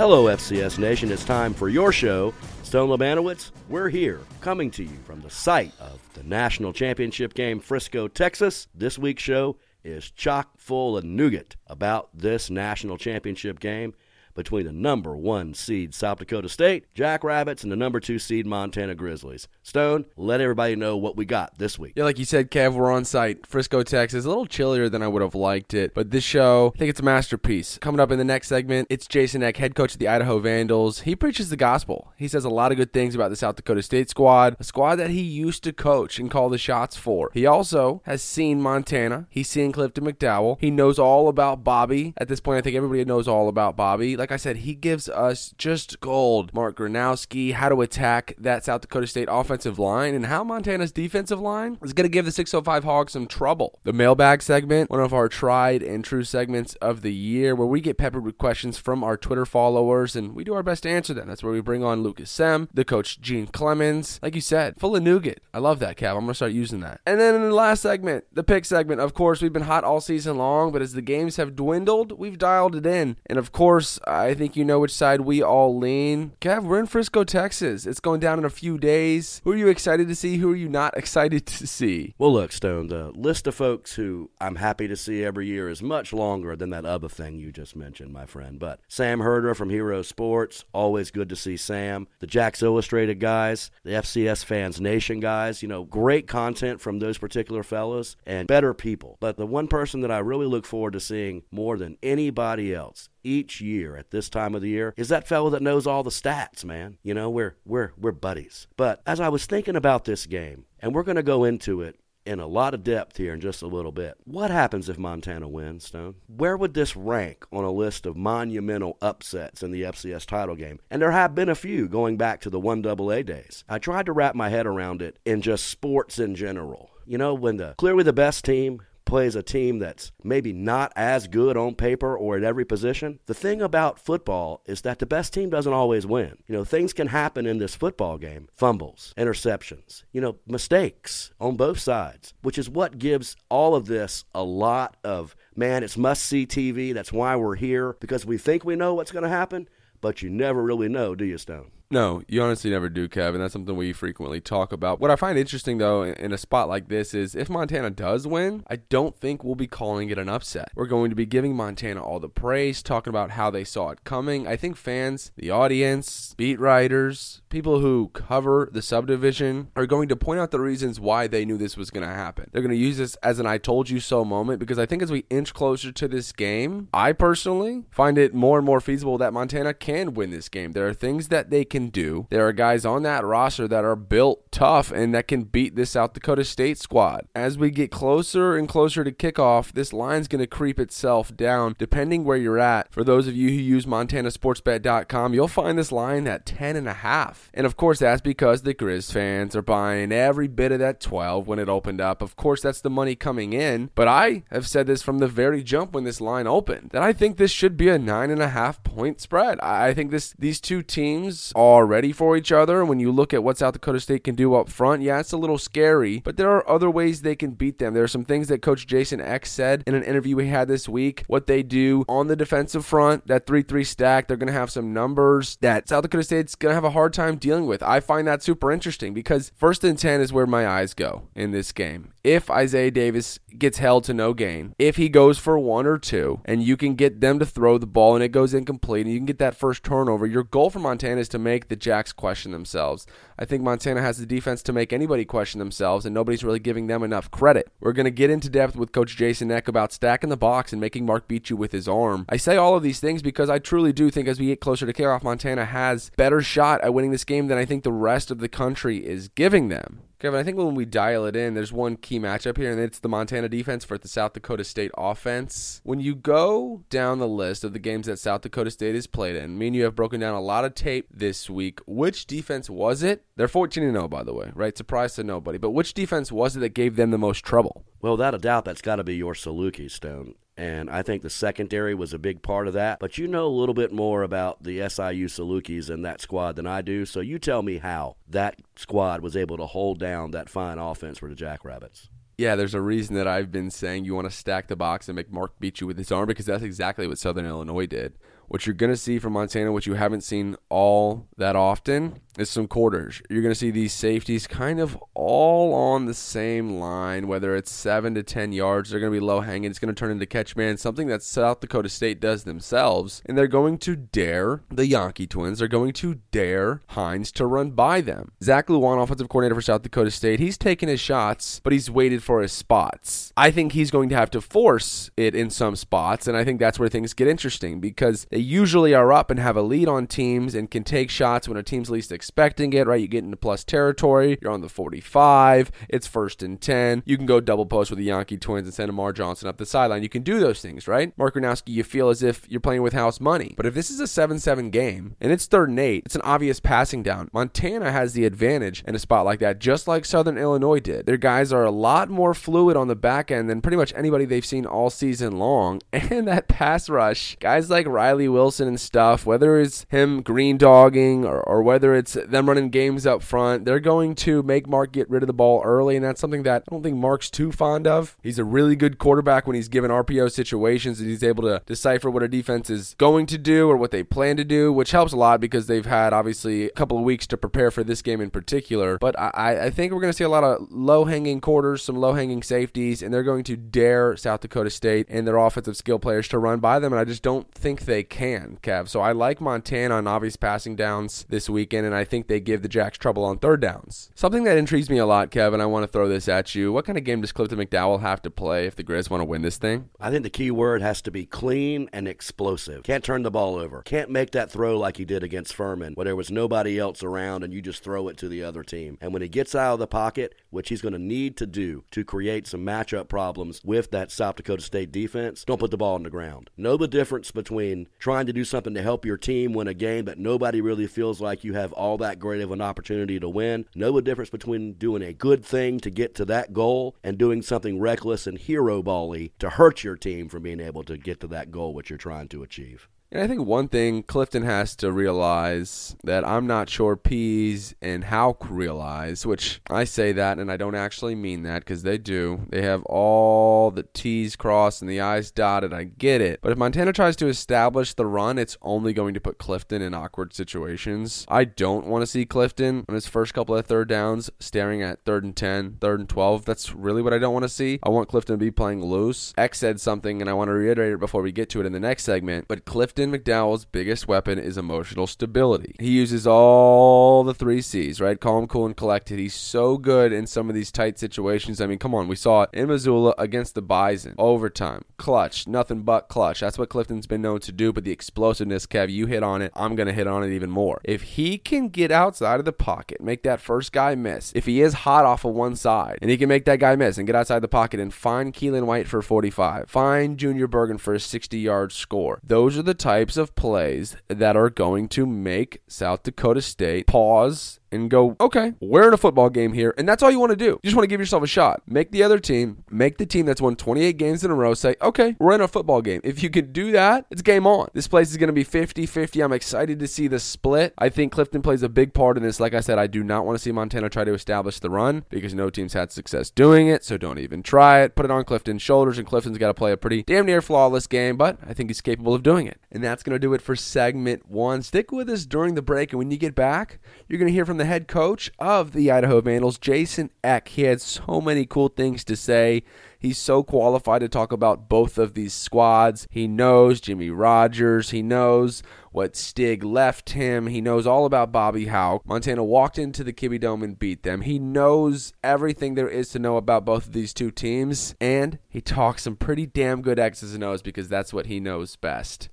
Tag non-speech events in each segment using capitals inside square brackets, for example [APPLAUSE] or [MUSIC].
Hello, FCS Nation. It's time for your show, Stone Lebanowitz. We're here, coming to you from the site of the national championship game, Frisco, Texas. This week's show is chock full of nougat about this national championship game between the number one seed South Dakota State Jackrabbits and the number two seed Montana Grizzlies. Stone, let everybody know what we got this week. Yeah, like you said, Kev, we're on site, Frisco, Texas. A little chillier than I would have liked it, but this show, I think it's a masterpiece. Coming up in the next segment, it's Jason Eck, head coach of the Idaho Vandals. He preaches the gospel. He says a lot of good things about the South Dakota State squad, a squad that he used to coach and call the shots for. He also has seen Montana. He's seen Clifton McDowell. He knows all about Bobby. At this point, I think everybody knows all about Bobby. Like I said, he gives us just gold. Mark Gronowski, how to attack that South Dakota State offensive line, and how Montana's defensive line is going to give the 605 Hogs some trouble. The mailbag segment, one of our tried and true segments of the year, where we get peppered with questions from our Twitter followers, and we do our best to answer them. That's where we bring on Lucas Sem, the coach Gene Clemens. Like you said, full of nougat. I love that, Cap. I'm going to start using that. And then in the last segment, the pick segment. Of course, we've been hot all season long, but as the games have dwindled, we've dialed it in. And of course, I think you know which side we all lean. Kev, we're in Frisco, Texas. It's going down in a few days. Who are you excited to see? Who are you not [LAUGHS] excited to see? Well, look, Stone, the list of folks who I'm happy to see every year is much longer than that other thing you just mentioned, my friend. But Sam Herder from Hero Sports, always good to see Sam. The Jacks Illustrated guys, the FCS Fans Nation guys, you know, great content from those particular fellows and better people. But the one person that I really look forward to seeing more than anybody else each year at this time of the year is that fellow that knows all the stats, man. You know, we're we're we're buddies. But as I was thinking about this game, and we're going to go into it in a lot of depth here in just a little bit. What happens if Montana wins, Stone? Where would this rank on a list of monumental upsets in the FCS title game? And there have been a few going back to the 1AA days. I tried to wrap my head around it in just sports in general. You know, when the clearly the best team plays a team that's maybe not as good on paper or at every position. The thing about football is that the best team doesn't always win. You know, things can happen in this football game fumbles, interceptions, you know, mistakes on both sides, which is what gives all of this a lot of man, it's must see TV. That's why we're here because we think we know what's going to happen, but you never really know, do you, Stone? No, you honestly never do, Kevin. That's something we frequently talk about. What I find interesting, though, in a spot like this is if Montana does win, I don't think we'll be calling it an upset. We're going to be giving Montana all the praise, talking about how they saw it coming. I think fans, the audience, beat writers, people who cover the subdivision are going to point out the reasons why they knew this was going to happen. They're going to use this as an I told you so moment because I think as we inch closer to this game, I personally find it more and more feasible that Montana can win this game. There are things that they can do. There are guys on that roster that are built tough and that can beat this South Dakota State squad. As we get closer and closer to kickoff, this line's going to creep itself down depending where you're at. For those of you who use montanasportsbet.com, you'll find this line at 10 and a half. And of course, that's because the Grizz fans are buying every bit of that 12 when it opened up. Of course, that's the money coming in. But I have said this from the very jump when this line opened that I think this should be a nine and a half point spread. I think this these two teams are ready for each other. When you look at what South Dakota State can do up front, yeah, it's a little scary, but there are other ways they can beat them. There are some things that Coach Jason Eck said in an interview we had this week. What they do on the defensive front, that 3 3 stack, they're going to have some numbers that South Dakota State's going to have a hard time dealing with. I find that super interesting because first and 10 is where my eyes go in this game. If Isaiah Davis gets held to no gain, if he goes for one or two, and you can get them to throw the ball and it goes incomplete, and you can get that first turnover, your goal for Montana is to make the Jacks question themselves. I think Montana has the defense to make anybody question themselves, and nobody's really giving them enough credit. We're going to get into depth with Coach Jason Eck about stacking the box and making Mark beat you with his arm. I say all of these things because I truly do think as we get closer to kickoff, Montana has better shot at winning this game than I think the rest of the country is giving them. Kevin, I think when we dial it in, there's one key matchup here, and it's the Montana defense versus the South Dakota State offense. When you go down the list of the games that South Dakota State has played in, me and you have broken down a lot of tape this week. Which defense was it? They're 14 0, by the way, right? Surprise to nobody. But which defense was it that gave them the most trouble? Well, without a doubt, that's got to be your Saluki Stone. And I think the secondary was a big part of that. But you know a little bit more about the SIU Salukis and that squad than I do. So you tell me how that squad was able to hold down that fine offense for the Jackrabbits. Yeah, there's a reason that I've been saying you want to stack the box and make Mark beat you with his arm because that's exactly what Southern Illinois did. what you're going to see from Montana, which you haven't seen all that often, is some quarters. You're going to see these safeties kind of all on the same line, whether it's seven to 10 yards. They're going to be low hanging. It's going to turn into catch man, something that South Dakota State does themselves. And they're going to dare the Janke twins. They're going to dare Heins to run by them. Zach Lujan, offensive coordinator for South Dakota State, he's taken his shots, but he's waited for his spots. I think he's going to have to force it in some spots. And I think that's where things get interesting because they usually are up and have a lead on teams and can take shots when a team's least expecting it, right? You get into plus territory, you're on the 45, it's first and 10. You can go double post with the Janke twins and send Amar Johnson up the sideline. You can do those things, right? Mark Gronowski, you feel as if you're playing with house money. But if this is a 7 7 game and it's third and eight, it's an obvious passing down. Montana has the advantage in a spot like that, just like Southern Illinois did. Their guys are a lot more fluid on the back end than pretty much anybody they've seen all season long. [LAUGHS] And that pass rush, guys like Riley Wilson and stuff, whether it's him green dogging or, or whether it's them running games up front, they're going to make Mark get rid of the ball early. And that's something that I don't think Mark's too fond of. He's a really good quarterback when he's given RPO situations and he's able to decipher what a defense is going to do or what they plan to do, which helps a lot because they've had obviously a couple of weeks to prepare for this game in particular. But I, I think we're going to see a lot of low hanging quarters, some low hanging safeties, and they're going to dare South Dakota State and their offensive skill players to run by them. And I just don't think they can, Kev. So I like Montana on obvious passing downs this weekend, and I think they give the Jacks trouble on third downs. Something that intrigues me a lot, Kevin, I want to throw this at you. What kind of game does Clifton McDowell have to play if the Grizz want to win this thing? I think the key word has to be clean and explosive. Can't turn the ball over. Can't make that throw like he did against Furman, where there was nobody else around and you just throw it to the other team. And when he gets out of the pocket, which he's going to need to do to create some matchup problems with that South Dakota State defense, don't put the ball on the ground. Know the difference between trying to do something to help your team win a game that nobody really feels like you have all that great of an opportunity to win. Know the difference between doing a good thing to get to that goal and doing something reckless and hero bally to hurt your team from being able to get to that goal which you're trying to achieve. And I think one thing Clifton has to realize that I'm not sure Pease and Hauck realize, which I say that and I don't actually mean that because they do. They have all the T's crossed and the I's dotted. I get it. But if Montana tries to establish the run, it's only going to put Clifton in awkward situations. I don't want to see Clifton on his first couple of third downs staring at third and 10, third and 12. That's really what I don't want to see. I want Clifton to be playing loose. Eck said something and I want to reiterate it before we get to it in the next segment, but Clifton McDowell's biggest weapon is emotional stability. He uses all the three C's, right? Calm, cool, and collected. He's so good in some of these tight situations. I mean, come on. We saw it in Missoula against the Bison. Overtime. Clutch. Nothing but clutch. That's what Clifton's been known to do. But the explosiveness, Kev, you hit on it. I'm going to hit on it even more. If he can get outside of the pocket, make that first guy miss, if he is hot off of one side, and he can make that guy miss and get outside the pocket and find Keelan White for 45, find Junior Bergen for a 60 yard score, those are the types of plays that are going to make South Dakota State pause and go, okay, we're in a football game here. And that's all you want to do. You just want to give yourself a shot. Make the other team, make the team that's won 28 games in a row say, okay, we're in a football game. If you can do that, it's game on. This place is going to be 50 50. I'm excited to see the split. I think Clifton plays a big part in this. Like I said, I do not want to see Montana try to establish the run because no team's had success doing it. So don't even try it. Put it on Clifton's shoulders, and Clifton's got to play a pretty damn near flawless game, but I think he's capable of doing it. And that's going to do it for segment one. Stick with us during the break, and when you get back, you're going to hear from the head coach of the Idaho Vandals, Jason Eck. He had so many cool things to say. He's so qualified to talk about both of these squads. He knows Jimmy Rogers. He knows what Stig left him. He knows all about Bobby Hauck. Montana walked into the Kibbie Dome and beat them. He knows everything there is to know about both of these two teams, and he talks some pretty damn good X's and O's because that's what he knows best.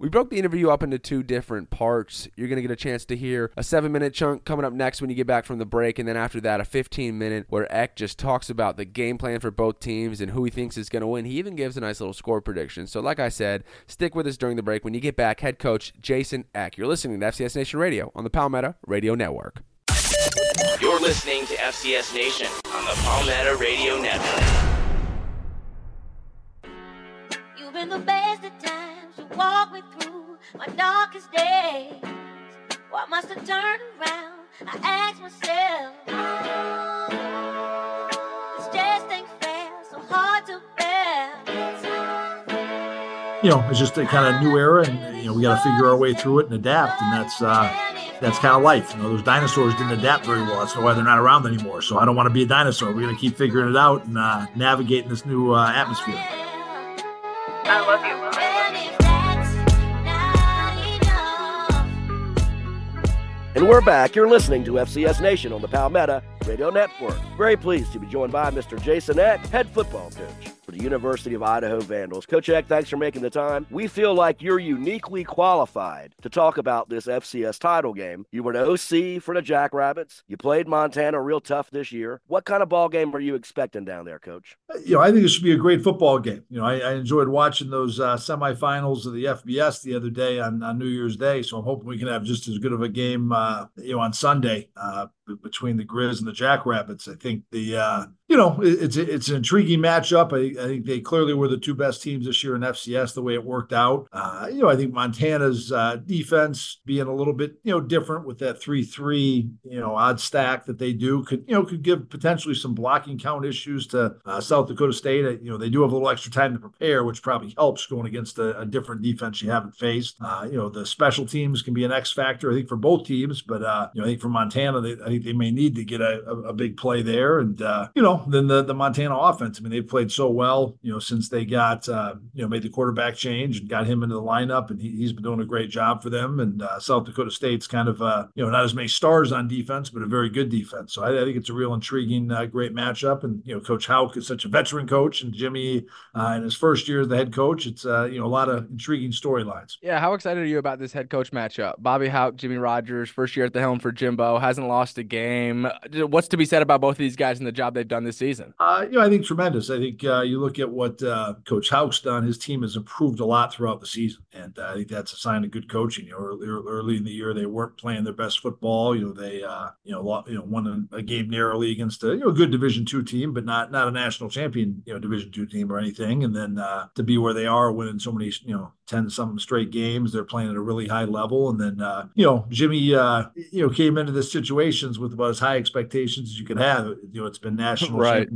We broke the interview up into two different parts. You're going to get a chance to hear a seven minute chunk coming up next when you get back from the break, and then after that, a 15 minute where Eck just talks about the game plan for both teams and who he thinks is going to win. He even gives a nice little score prediction. So, like I said, stick with us during the break. When you get back, head coach Jason Eck. You're listening to FCS Nation Radio on the Palmetto Radio Network. You're listening to FCS Nation on the Palmetto Radio Network. You've been the best at times to walk me through my darkest days. What must have turned around? I ask myself. This just ain't fair, so hard to bear. you know, it's just a kind of new era, and you know, we got to figure our way through it and adapt, and that's uh, that's kind of life. You know, those dinosaurs didn't adapt very well. That's why they're not around anymore. So I don't want to be a dinosaur. We're going to keep figuring it out and uh, navigating this new uh, atmosphere. I love you, And we're back. You're listening to FCS Nation on the Palmetto Radio Network. Very pleased to be joined by Mr. Jason Eck, head football coach the University of Idaho Vandals. Coach Eck, thanks for making the time. We feel like you're uniquely qualified to talk about this FCS title game. You were an OC for the Jackrabbits. You played Montana real tough this year. What kind of ball game are you expecting down there, Coach? You know, I think it should be a great football game. You know, I, I enjoyed watching those uh, semifinals of the FBS the other day on, on, New Year's Day. So I'm hoping we can have just as good of a game, uh, you know, on Sunday. Uh, between the Grizz and the Jackrabbits. I think the uh, you know it's it's an intriguing matchup. I, I, think they clearly were the two best teams this year in FCS the way it worked out. Uh, you know I think Montana's uh, defense being a little bit you know different with that three three you know odd stack that they do could you know could give potentially some blocking count issues to uh, South Dakota State. Uh, you know they do have a little extra time to prepare, which probably helps going against a, a different defense you haven't faced. Uh, you know the special teams can be an X factor I think for both teams, but you know I think for Montana they, I think they may need to get a, a, a big play there. And, uh, you know, then the, the Montana offense, I mean, they've played so well, you know, since they got, uh, you know, made the quarterback change and got him into the lineup. And he, has been doing a great job for them. And uh, South Dakota State's kind of, uh, you know, not as many stars on defense, but a very good defense. So I, I think it's a real intriguing, uh, great matchup. And, you know, Coach Hauck is such a veteran coach and Jimmy uh, in his first year as the head coach, it's, you know, a lot of intriguing storylines. Yeah. How excited are you about this head coach matchup? Bobby Hauck, Jimmy Rogers, first year at the helm for Jimbo, hasn't lost a game. What's to be said about both of these guys and the job they've done this season? Uh, you know, I think tremendous. I think uh, you look at what uh, Coach Hauck's done. His team has improved a lot throughout the season, and uh, I think that's a sign of good coaching. You know, early, early in the year they weren't playing their best football. You know, they uh, you know you know won a, game narrowly against a you know good Division two team, but not not a national champion you know Division two team or anything. And then uh, to be where they are, winning so many you know 10 some straight games. They're playing at a really high level. And then, uh, you know, Jimmy, uh, you know, came into this situations with about as high expectations as you could have. You know, it's been national right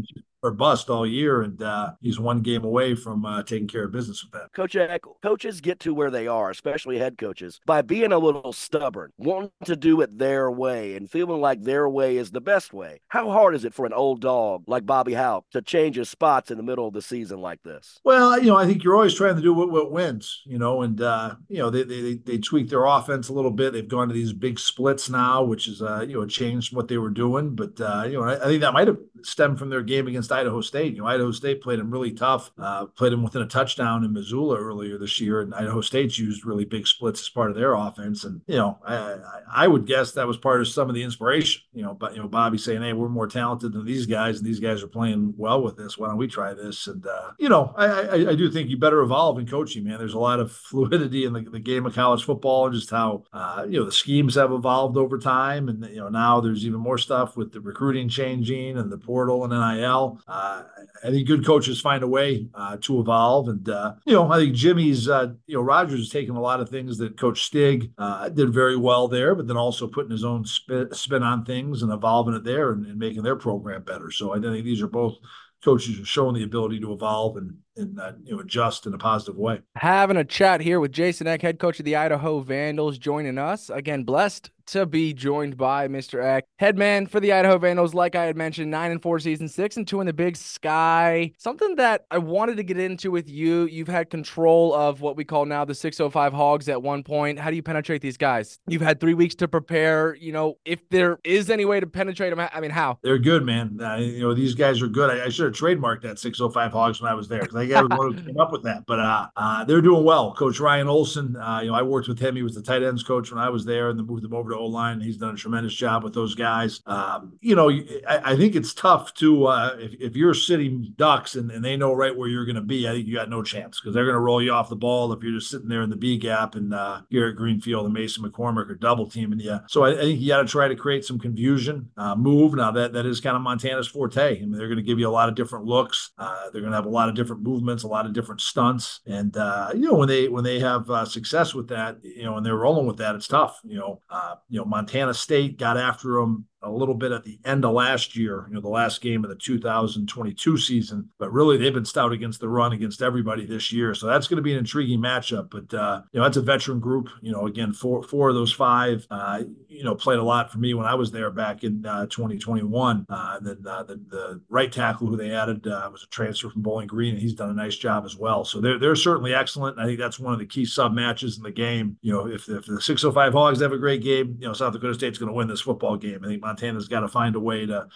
or bust all year, and uh, he's one game away from uh, taking care of business with that. Coach Eck, coaches get to where they are, especially head coaches, by being a little stubborn, wanting to do it their way, and feeling like their way is the best way. How hard is it for an old dog like Bobby Hauck to change his spots in the middle of the season like this? Well, you know, I think you're always trying to do what, what wins, you know, and uh, you know they, they they tweak their offense a little bit. They've gone to these big splits now, which is uh, you know changed what they were doing, but uh, you know I, I think that might have stemmed from their game against Idaho State. You know, Idaho State played them really tough, uh, played them within a touchdown in Missoula earlier this year, and Idaho State's used really big splits as part of their offense. And you know, I, I would guess that was part of some of the inspiration. You know, but you know, Bobby saying, "Hey, we're more talented than these guys, and these guys are playing well with this. Why don't we try this?" And uh, you know, I, I, I do think you better evolve in coaching, man. There's a lot of [LAUGHS] fluidity in the, the game of college football, and just how uh, you know the schemes have evolved over time, and you know now there's even more stuff with the recruiting changing and the portal and NIL I think good coaches find a way uh, to evolve, and uh, you know I think Jimmy's uh, you know Rogers has taken a lot of things that Coach Stig uh, did very well there, but then also putting his own spin, spin on things and evolving it there and, and making their program better. So I think these are both coaches are showing the ability to evolve and and uh, you know adjust in a positive way. Having a chat here with Jason Eck, head coach of the Idaho Vandals, joining us again. Blessed to be joined by Mr. Eck, headman for the Idaho Vandals. Like I had mentioned, nine and four season, six and two in the Big Sky. Something that I wanted to get into with you. You've had control of what we call now the 605 Hogs at one point. How do you penetrate these guys? You've had three weeks to prepare. You know, if there is any way to penetrate them, I mean, how? They're good, man. Uh, you know, these guys are good. I, I, should have trademarked that 605 Hogs when I was there because I was one who came up with that. But uh, uh, they're doing well. Coach Ryan Olson, uh, you know, I worked with him. He was the tight ends coach when I was there, and then moved him over to O line. He's done a tremendous job with those guys. Um, you know, I, I, think it's tough to uh, if, if you're sitting ducks and, and they know right where you're going to be. I think you got no chance because they're going to roll you off the ball if you're just sitting there in the B gap and uh, Garrett Greenfield and Mason McCormick are double teaming you. So I, I think you got to try to create some confusion. Uh, move now that that is kind of Montana's forte. I mean, they're going to give you a lot of different looks. They're going to have a lot of different movements, a lot of different stunts, and uh, you know when they when they have uh, success with that, you know, and they're rolling with that, it's tough. You know, uh, you know Montana State got after them a little bit at the end of last year, you know, the last game of the 2022 season. But really, they've been stout against the run against everybody this year. So that's going to be an intriguing matchup. But uh, you know, that's a veteran group. You know, again, four four of those five, uh, you know, played a lot for me when I was there back in uh, 2021. Uh, and then uh, the, the right tackle who they added uh, was a transfer from Bowling Green, and he's done a nice job as well. So they're they're certainly excellent. I think that's one of the key sub matches in the game. You know, if, if the 605 Hogs have a great game, you know, South Dakota State's going to win this football game. I think Montana's got to find a way to,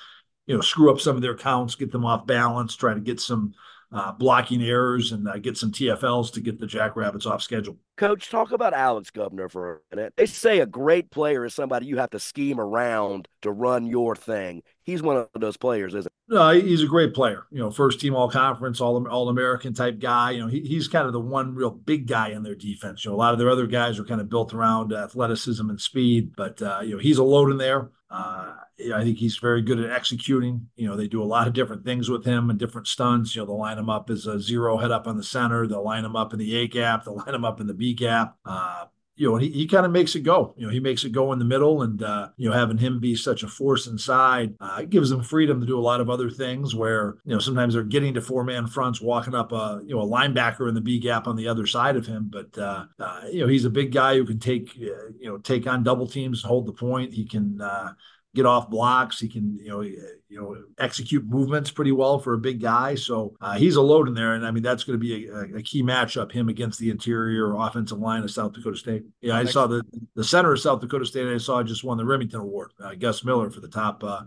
you know, screw up some of their counts, get them off balance, try to get some uh, blocking errors and uh, get some TFLs to get the Jackrabbits off schedule. Coach, talk about Alex Gubner for a minute. They say a great player is somebody you have to scheme around to run your thing. He's one of those players, isn't he? No, he's a great player. You know, first team all conference, all all American type guy. You know, he, he's kind of the one real big guy in their defense. You know, a lot of their other guys are kind of built around athleticism and speed, but uh, you know, he's a load in there. Uh, I think he's very good at executing. You know, they do a lot of different things with him and different stunts. You know, they'll line him up as a zero head up on the center. They'll line him up in the A gap. They'll [LAUGHS] line him up in the B gap. Uh, you know, he, he kind of makes it go. You know, he makes it go in the middle, and uh, you know, having him be such a force inside uh, gives them freedom to do a lot of other things. Where you know sometimes they're getting to four man fronts, walking up a you know a linebacker in the B gap on the other side of him. But uh, uh you know, he's a big guy who can take uh, you know take on double teams hold the point. He can uh, get off blocks. He can, you know, you know, execute movements pretty well for a big guy. So uh, he's a load in there, and I mean that's going to be a, a, key matchup him against the interior offensive line of South Dakota State. Yeah, I saw the the center of South Dakota State. I saw just won the Remington Award, uh, Gus Miller for the top uh,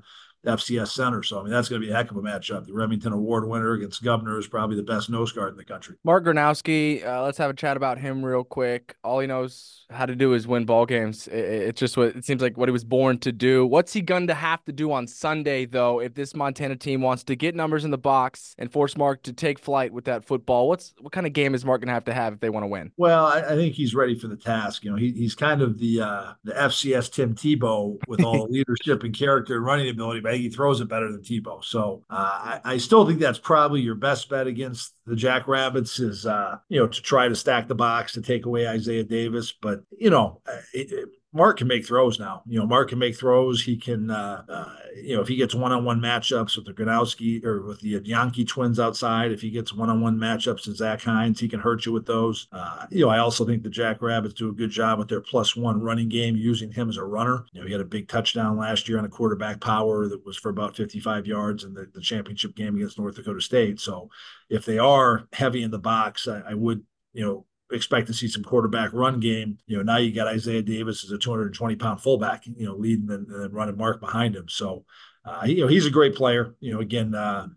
FCS center. So I mean, that's going to be a heck of a matchup. The Remington Award winner against Gubner is probably the best nose guard in the country. Mark Gronowski, uh, let's have a chat about him real quick. All he knows how to do is win ball games. It, it's just what it seems like what he was born to do. What's he going to have to do on Sunday though, if this Montana team wants to get numbers in the box and force Mark to take flight with that football? What's what kind of game is Mark going to have to have if they want to win? Well, I, I, think he's ready for the task. You know, he, he's kind of the uh, the FCS Tim Tebow with all [LAUGHS] the leadership and character and running ability, but he throws it better than Tebow. So uh, I, I, still think that's probably your best bet against the Jackrabbits is uh, you know to try to stack the box to take away Isaiah Davis. But you know, it, it, Mark can make throws now. You know, Mark can make throws. He can, uh, uh, you know, if he gets one-on-one matchups with the Gronowski or with the Janke twins outside, if he gets one-on-one matchups with Zach Heins, he can hurt you with those. Uh, you know, I also think the Jackrabbits do a good job with their plus one running game, using him as a runner. You know, he had a big touchdown last year on a quarterback power that was for about 55 yards in the, the championship game against North Dakota State. So if they are heavy in the box, I, I would, you know, expect to see some quarterback run game. You know, now you got Isaiah Davis as a 220 pound fullback, you know, leading and, running Mark behind him. So, uh, you know, he's a great player. You know, again, uh,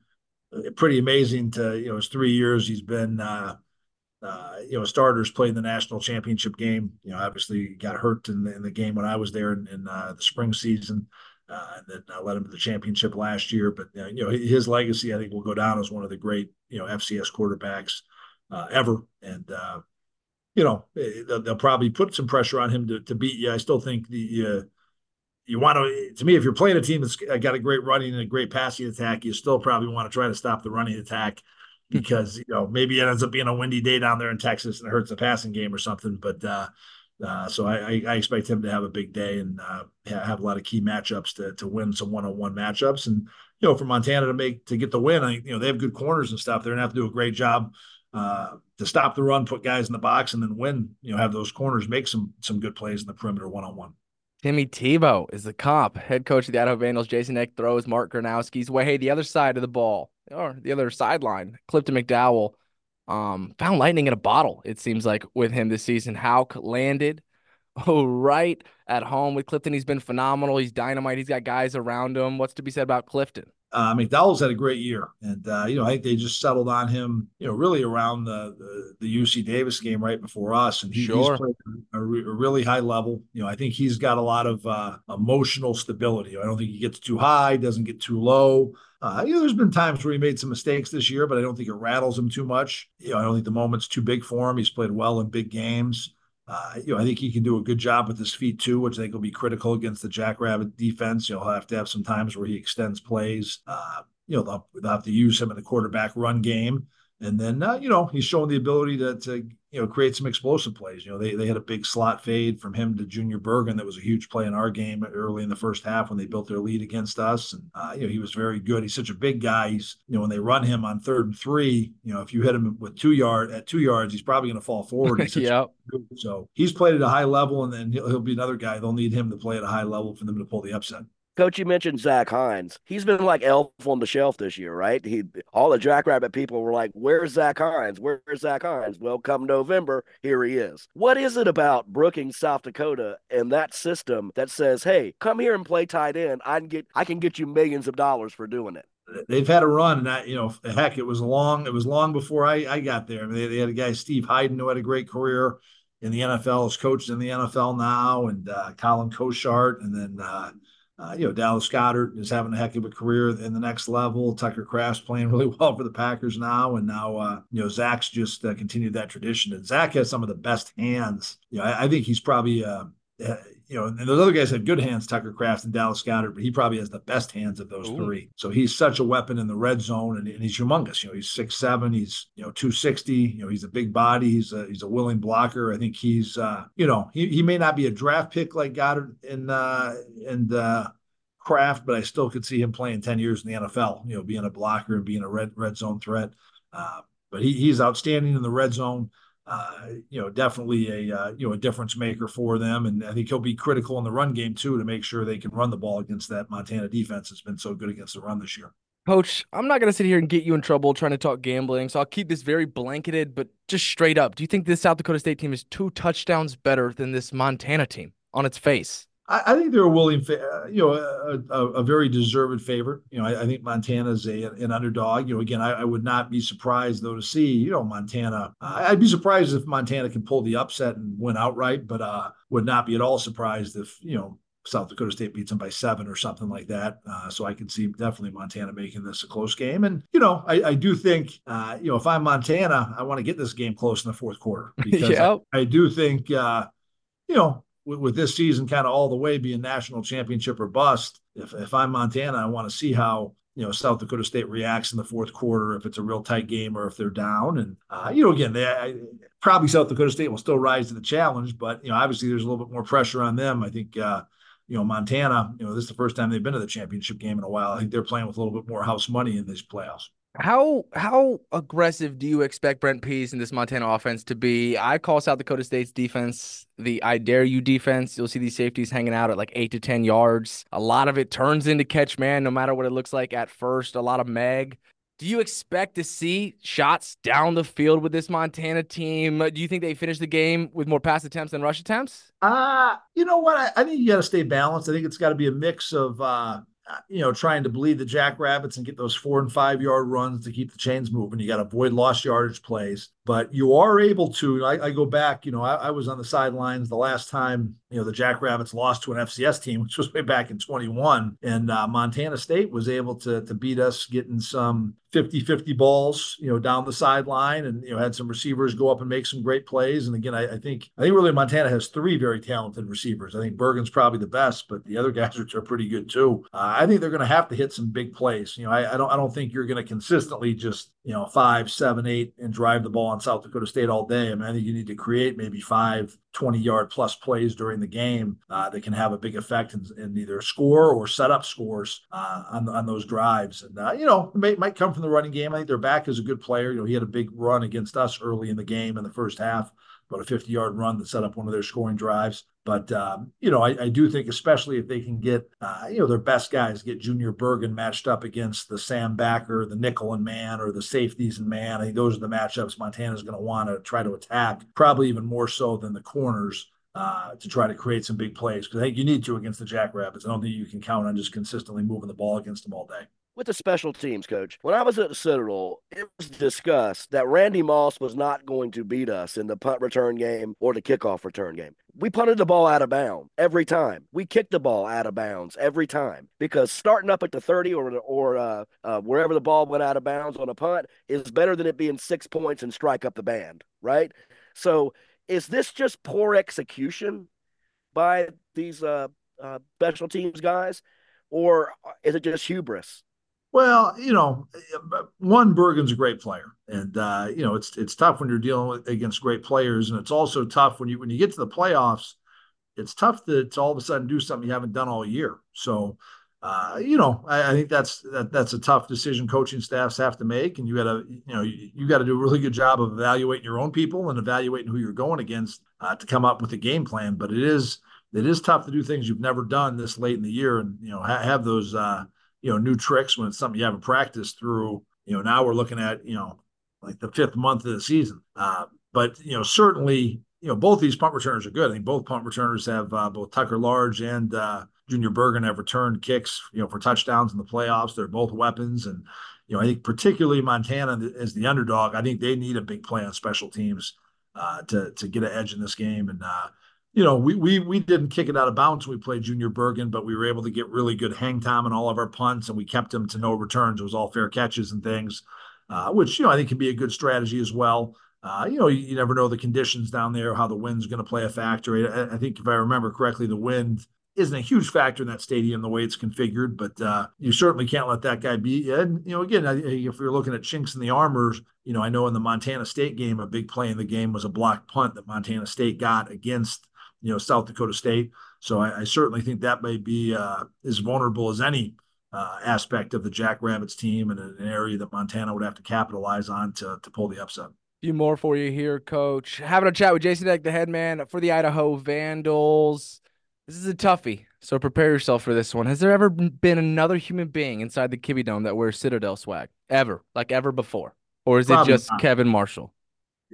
pretty amazing to, you know, his three years he's been, uh, uh, you know, starters played the national championship game. You know, obviously got hurt in the, in the game when I was there in, in uh, the spring season. Uh, and then uh, led him to the championship last year. But uh, you know his legacy, I think, will go down as one of the great you know FCS quarterbacks uh, ever. And you know, eh, they'll, they'll, probably put some pressure on him to, to beat you. I still think the uh, you want to. To me, if you're playing a team that's got a great running and a great passing attack, you still probably want to try to stop the running attack hmm. because you know maybe it ends up being a windy day down there in Texas and it hurts the passing game or something. But uh, uh, so I, I, expect him to have a big day and uh, have a lot of key matchups to to win some one on one matchups. And you know, for Montana to make to get the win, I, you know, they have good corners and stuff. They're gonna have to do a great job uh, to stop the run, put guys in the box, and then win. You know, have those corners make some some good plays in the perimeter one on one. Timmy Tebow is the comp. Head coach of the Idaho Vandals, Jason Eck throws Mark Gronowski's way. Hey, the other side of the ball, or the other sideline, Clifton McDowell um, found lightning in a bottle, it seems like, with him this season. Hauck landed [LAUGHS] oh, right at home with Clifton. He's been phenomenal. He's dynamite. He's got guys around him. What's to be said about Clifton? Uh, McDowell's had a great year, and uh, you know I think they just settled on him, you know, really around the the, the UC Davis game right before us, and he, sure. he's played a, a, really high level. You know, I think he's got a lot of uh, emotional stability. I don't think he gets too high, doesn't get too low. Uh, you know, there's been times where he made some mistakes this year, but I don't think it rattles him too much. You know, I don't think the moment's too big for him. He's played well in big games. Uh, you know, I think he can do a good job with his feet too, which I think will be critical against the Jackrabbit defense. You'll have to have some times where he extends plays. Uh, you know, they'll, they'll have to use him in the quarterback run game. And then, uh, you know, he's shown the ability to, to, you know, create some explosive plays. You know, they, they had a big slot fade from him to Junior Bergen that was a huge play in our game early in the first half when they built their lead against us. And, uh, you know, he was very good. He's such a big guy. He's, you know, when they run him on third and three, you know, if you hit him with two yard at two yards, he's probably going to fall forward. [LAUGHS] yeah. So he's played at a high level, and then he'll, he'll be another guy. They'll need him to play at a high level for them to pull the upset. Coach, you mentioned Zach Heins. He's been like elf on the shelf this year, right? He all the Jackrabbit people were like, "Where's Zach Heins? Where's Zach Heins?" Well, come November, here he is. What is it about Brookings, South Dakota, and that system that says, "Hey, come here and play tight end. I can get I can get you millions of dollars for doing it." They've had a run, and I, you know, heck, it was long. It was long before I, I got there. I mean, they, they had a guy, Steve Heiden, who had a great career in the NFL, is coached in the NFL now, and uh, Colin Cochart, and then. Uh, uh, you know, Dallas Goedert is having a heck of a career in the next level. Tucker Kraft's playing [LAUGHS] really well for the Packers now, and now uh, you know Zach's just uh, continued that tradition. And Zach has some of the best hands. You know, I, I think he's probably uh, you know, and those other guys have good hands, Tucker Kraft and Dallas Goedert, but he probably has the best hands of those Ooh. three. So he's such a weapon in the red zone, and, and, he's humongous. You know, he's six seven, he's you know two sixty. You know, he's a big body. He's a he's a willing blocker. I think he's uh, you know he, he may not be a draft pick like Goedert and uh, and uh, Kraft, but I still could see him playing ten years in the NFL. You know, being a blocker and being a red red zone threat. Uh, but he, he's outstanding in the red zone uh, you know, definitely a uh, you know a difference maker for them, and I think he'll be critical in the run game too to make sure they can run the ball against that Montana defense that's been so good against the run this year. Coach, I'm not gonna sit here and get you in trouble trying to talk gambling, so I'll keep this very blanketed, but just straight up. Do you think this South Dakota State team is two touchdowns better than this Montana team on its face? I, I think they're a willing, fa- uh, you know, a, a, a, very deserved favorite. You know, I, I think Montana's a an underdog. You know, again, I, I, would not be surprised though to see, you know, Montana. I'd be surprised if Montana can pull the upset and win outright, but uh, would not be at all surprised if you know South Dakota State beats them by seven or something like that. Uh, so I can see definitely Montana making this a close game. And, you know, I, I do think, uh, you know, if I'm Montana, I want to get this game close in the fourth quarter [LAUGHS] because yep. I, I, do think, uh, you know, with, with this season kind of all the way being national championship or bust, if, if I'm Montana, I want to see how you know South Dakota State reacts in the fourth quarter if it's a real tight game or if they're down. And uh, you know, again, they I, probably South Dakota State will still rise to the challenge, but you know, obviously there's a little bit more pressure on them. I think. Uh, you know, Montana, you know, this is the first time they've been to the championship game in a while. I think they're playing with a little bit more house money in these playoffs. How how aggressive do you expect Brent Pease and this Montana offense to be? I call South Dakota State's defense the I dare you defense. You'll see these safeties hanging out at like eight to ten yards. A lot of it turns into catch man, no matter what it looks like at first. A lot of mag. Do you expect to see shots down the field with this Montana team? Do you think they finish the game with more pass attempts than rush attempts? Uh, you know what? I, I think you got to stay balanced. I think it's got to be a mix of uh, uh, you know, trying to bleed the jackrabbits and get those four and five yard runs to keep the chains moving. You got to avoid lost yardage plays, but you are able to. I, I go back, you know, I, I, was on the sidelines the last time, you know, the Jackrabbits lost to an FCS team, [LAUGHS] which was way back in 21. And uh, Montana State was able to, to beat us getting some 50 50 balls, you know, down the sideline and, you know, had some receivers go up and make some great plays. And again, I, I think, I think really Montana has three very talented receivers. I think Bergen's probably the best, but the other [LAUGHS] guys are, are pretty good too. Uh, I think they're going to have to hit some big plays. You know, I, I don't, I don't think you're going to consistently just, you know, five, seven, eight and drive the ball on South Dakota State all day. I mean, I think you need to create maybe five 20 yard plus plays during the game uh, that can have a big effect in, in either score or set up scores uh, on, on those drives. And, uh, you know, it may, might come from the running game. I think their back is a good player. You know, he had a big run against us early in the game in the first half about a 50 yard run that set up one of their scoring drives. But, um, you know, I, I, do think, especially if they can get, uh, you know, their best guys, get Junior Bergen matched up against the Sam Backer, the nickel and man, or the safeties and man. I think those are the matchups Montana's going to want to try to attack, probably even more so than the corners. Uh, to try to create some big plays because I think you need to against the Jackrabbits. I don't think you can count on just consistently moving the ball against them all day with the special teams coach. When I was at the Citadel, it was discussed that Randy Moss was not going to beat us in the punt return game or the kickoff return game. We punted the ball out of bounds every time. We kicked the ball out of bounds every time because starting up at the 30 or or uh, uh, wherever the ball went out of bounds on a punt is better than it being six points and strike up the band, right? So is this just poor execution by these uh, uh special teams guys, or is it just hubris? Well, you know, one Bergen's a great player, and uh, you know it's it's tough when you're dealing with against great players, and it's also tough when you when you get to the playoffs. It's tough to, to all of a sudden do something you haven't done all year. So, uh, you know, I, I, think that's that, that's a tough decision coaching staffs have to make, and you got to you know you, you got to do a really good job of evaluating your own people and evaluating who you're going against uh, to come up with a game plan. But it is it is tough to do things you've never done this late in the year, and you know ha- have those. Uh, you know new tricks when it's something you haven't practiced through you know now we're looking at you know like the fifth month of the season. Uh, but you know certainly you know both these punt returners are good. I think both punt returners have uh, both tucker large and uh, junior bergen have returned kicks you know for touchdowns in the playoffs. They're both weapons. And you know i think particularly montana as the underdog i think they need a big play on special teams uh, to to get an edge in this game. And uh, you know, we we we didn't kick it out of bounds. We played Junior Bergen, but we were able to get really good hang time on all of our punts, and we kept them to no returns. It was all fair catches and things, uh, which you know I think can be a good strategy as well. Uh, you know, you, you, never know the conditions down there, how the wind's going to play a factor. I, I, think if I remember correctly, the wind isn't a huge factor in that stadium the way it's configured, but uh, you certainly can't let that guy be. And you know, again, if you're looking at chinks in the armors, you know, I know in the Montana State game, a big play in the game was a blocked punt that Montana State got against you know South Dakota State. So I, I certainly think that may be uh, as vulnerable as any uh, aspect of the Jackrabbits team and an area that Montana would have to capitalize on to to pull the upset. A few more for you here, Coach. Having a chat with Jason Eck, the head man for the Idaho Vandals. This is a toughie, so prepare yourself for this one. Has there ever been another human being inside the Kibbie Dome that wears Citadel swag ever, like ever before, or is Probably it just not. Kevin Marshall?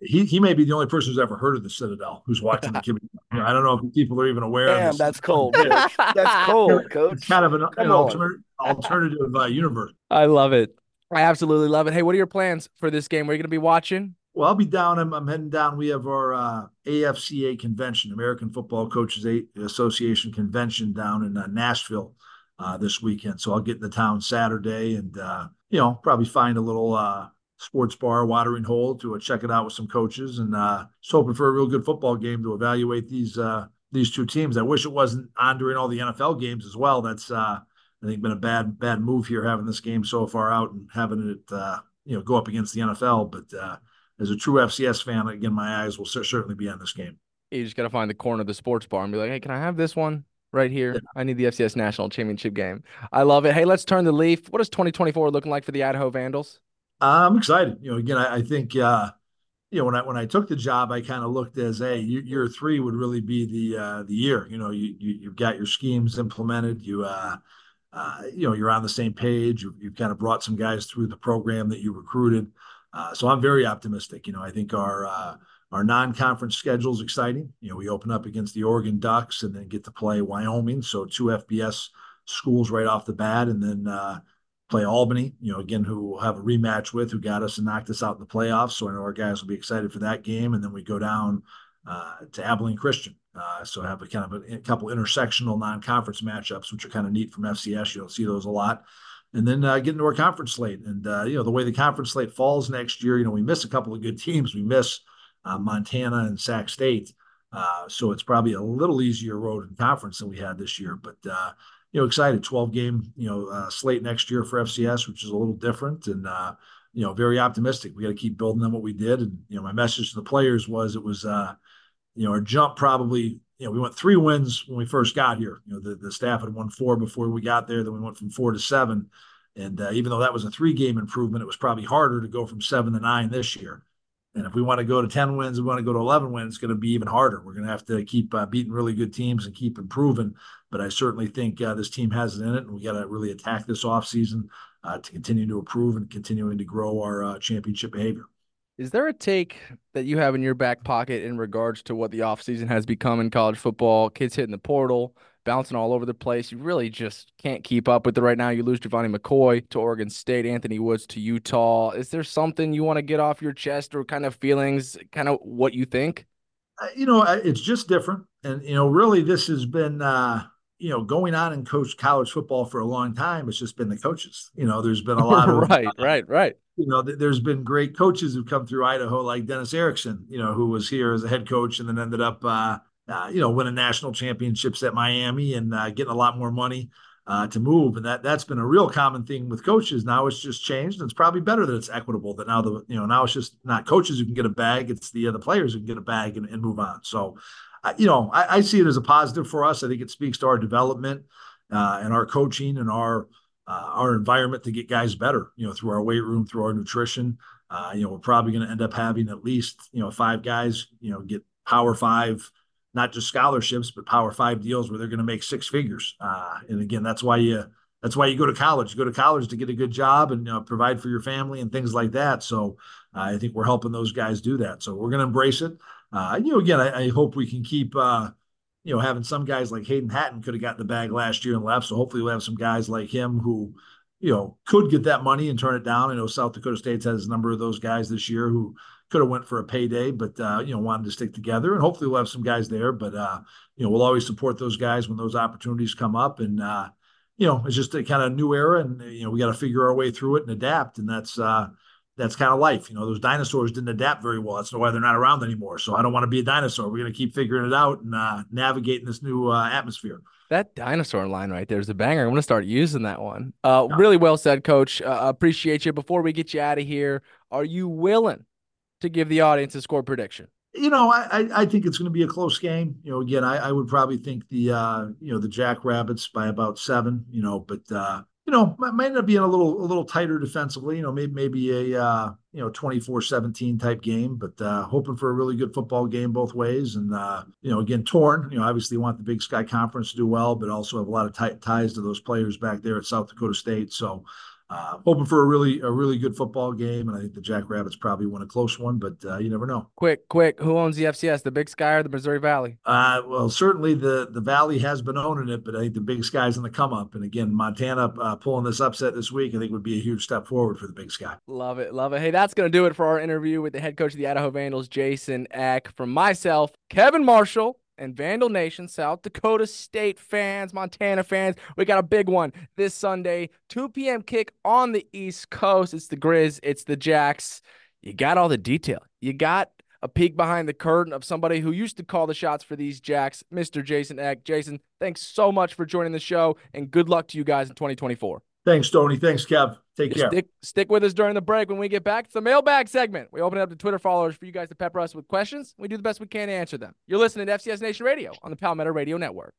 He he may be the only person who's ever heard of the Citadel who's watching the [LAUGHS] Kibbie. I don't know if people are even aware. Damn, that's cold. [LAUGHS] that's cold, coach. It's kind of an, an alternative alternative uh, universe. I love it. I absolutely love it. Hey, what are your plans for this game? We're you going to be watching? Well, I'll be down. I'm, I'm heading down. We have our uh, AFCA convention, American Football Coaches Association convention down in uh, Nashville uh, this weekend. So I'll get in the town Saturday and, uh, you know, probably find a little uh, sports bar, watering hole to uh, check it out with some coaches, and uh, just hoping for a real good football game to evaluate these uh, these two teams. I wish it wasn't on during all the NFL games as well. That's uh, I think been a bad bad move here having this game so far out and having it uh, you know go up against the NFL. But uh, as a true FCS fan, again, my eyes will certainly be on this game. You just got to find the corner of the sports bar and be like, "Hey, can I have this one?" Right here. Yeah. I need the FCS National Championship game. I love it. Hey, let's turn the leaf. What is 2024 looking like for the Idaho Vandals? I'm excited. You know, again, I, I think uh, you know when I when I took the job, I kind of looked as a year three would really be the uh, the year. You know, you, you have got your schemes implemented. You uh, uh, you know you're on the same page. You, have kind of brought some guys through the program that you recruited. Uh, so I'm very optimistic. You know, I think our uh, our non-conference schedule is exciting. You know, we open up against the Oregon Ducks and then get to play Wyoming. So two FBS schools right off the bat, and then uh, play Albany, you know, again, who we'll have a rematch with, who got us and knocked us out in the playoffs. So I know our guys will be excited for that game. And then we go down uh, to Abilene Christian. Uh, so have a kind of a, a couple intersectional non-conference matchups, which are kind of neat from FCS. You don't see those a lot. And then uh, get into our conference slate. And, uh, you know, the way the conference slate falls next year, you know, we miss a couple of good teams. We miss uh, Montana and Sac State. Uh, so it's probably a little easier road in conference than we had this year. But, you know, excited. 12 game, you know, uh, slate next year for FCS, which is a little different and, uh, you know, very optimistic. We got to keep building on what we did. And, you know, my message to the players was it was, uh, you know, our jump probably, you know, we went three wins when we first got here. You know, the, the staff had won four before we got there. Then we went from four to seven. And uh, even though that was a three game improvement, it was probably harder to go from seven to nine this year. And if we want to go to 10 wins, we want to go to 11 wins, it's going to be even harder. We're going to have to keep uh, beating really good teams and keep improving. But I certainly think uh, this team has it in it, and we got to really attack this offseason uh, to continue to improve and continuing to grow our uh, championship behavior. Is there a take that you have in your back pocket in regards to what the offseason has become in college football? Kids hitting the portal, bouncing all over the place. You really just can't keep up with it right now. You lose Gevani McCoy to Oregon State, Anthony Woods to Utah. Is there something you want to get off your chest or kind of feelings, kind of what you think? Uh, you know, it's just different. And, you know, really this has been, uh, you know, going on in coach college football for a long time. It's just been the coaches. You know, there's been a [LAUGHS] lot of right, right, right. You know, there's been great coaches who've come through Idaho, like Dennis Erickson. You know, who was here as a head coach and then ended up, uh, uh, you know, winning national championships at Miami and uh, getting a lot more money. uh, to move, and that that's been a real common thing with coaches. Now it's just changed, it's probably better that it's equitable. That now the you know now it's just not coaches who can get a bag; it's the other players who can get a bag and, and move on. So, you know, I, I, see it as a positive for us. I think it speaks to our development uh, and our coaching and our uh, our environment to get guys better. You know, through our weight room, through our nutrition. Uh, you know, we're probably going to end up having at least you know five guys. You know, get Power Five not just scholarships, but Power Five deals where they're going to make six figures. Uh, and again, that's why you that's why you go to college. You go to college to get a good job and provide for your family and things like that. So uh, I think we're helping those guys do that. So we're going to embrace it. Uh, you know, again, I, I, hope we can keep uh, you know having some guys like Hayden Hatten could have gotten the bag last year and left. So hopefully we'll have some guys like him who you know could get that money and turn it down. I know South Dakota State has a number of those guys this year who could have went for a payday, but uh, you know wanted to stick together, and hopefully we'll have some guys there. But uh, you know we'll always support those guys when those opportunities come up, and uh, you know it's just a kind of new era, and you know we got to figure our way through it and adapt, and that's uh, that's kind of life. You know those dinosaurs didn't adapt very well. That's why they're not around anymore. So I don't want to be a dinosaur. We're going to keep figuring it out and uh, navigating this new uh, atmosphere. That dinosaur line right there is a banger. I'm going to start using that one. Uh, yeah. Really well said, Coach. Uh, appreciate you. Before we get you out of here, are you willing to give the audience a score prediction? You know, I I think it's going to be a close game. You know, again, I, I would probably think the uh, you know the Jackrabbits by about seven. You know, but uh, you know might end up being a little a little tighter defensively. You know, maybe maybe a uh, you know 24-17 type game, but uh, hoping for a really good football game both ways. And uh, you know, again, torn. You know, obviously want the Big Sky Conference to do well, but also have a lot of t- ties to those players back there at South Dakota State. So uh, hoping for a really a really good football game, and I think the Jackrabbits probably win a close one, but uh, you never know. Quick, quick, who owns the FCS? The Big Sky or the Missouri Valley? Uh, well, certainly the the Valley has been owning it, but I think the Big Sky's in the come up. And again, Montana uh, pulling this upset this week, I think would be a huge step forward for the Big Sky. Love it, love it. Hey, that's gonna do it for our interview with the head coach of the Idaho Vandals, Jason Eck. From myself, Kevin Marshall and Vandal Nation, South Dakota State fans, Montana fans. We got a big one this Sunday, 2 p.m. kick on the East Coast. It's the Grizz, it's the Jacks. You got all the detail. You got a peek behind the curtain of somebody who used to call the shots for these Jacks, Mr. Jason Eck. Jason, thanks so much for joining the show, and good luck to you guys in 2024. Thanks, Tony. Thanks, Kev. Take care. Stick, stick with us during the break. When we get back, it's the mailbag segment. We open it up to Twitter followers for you guys to pepper us with questions. We do the best we can to answer them. You're listening to FCS Nation Radio on the Palmetto Radio Network.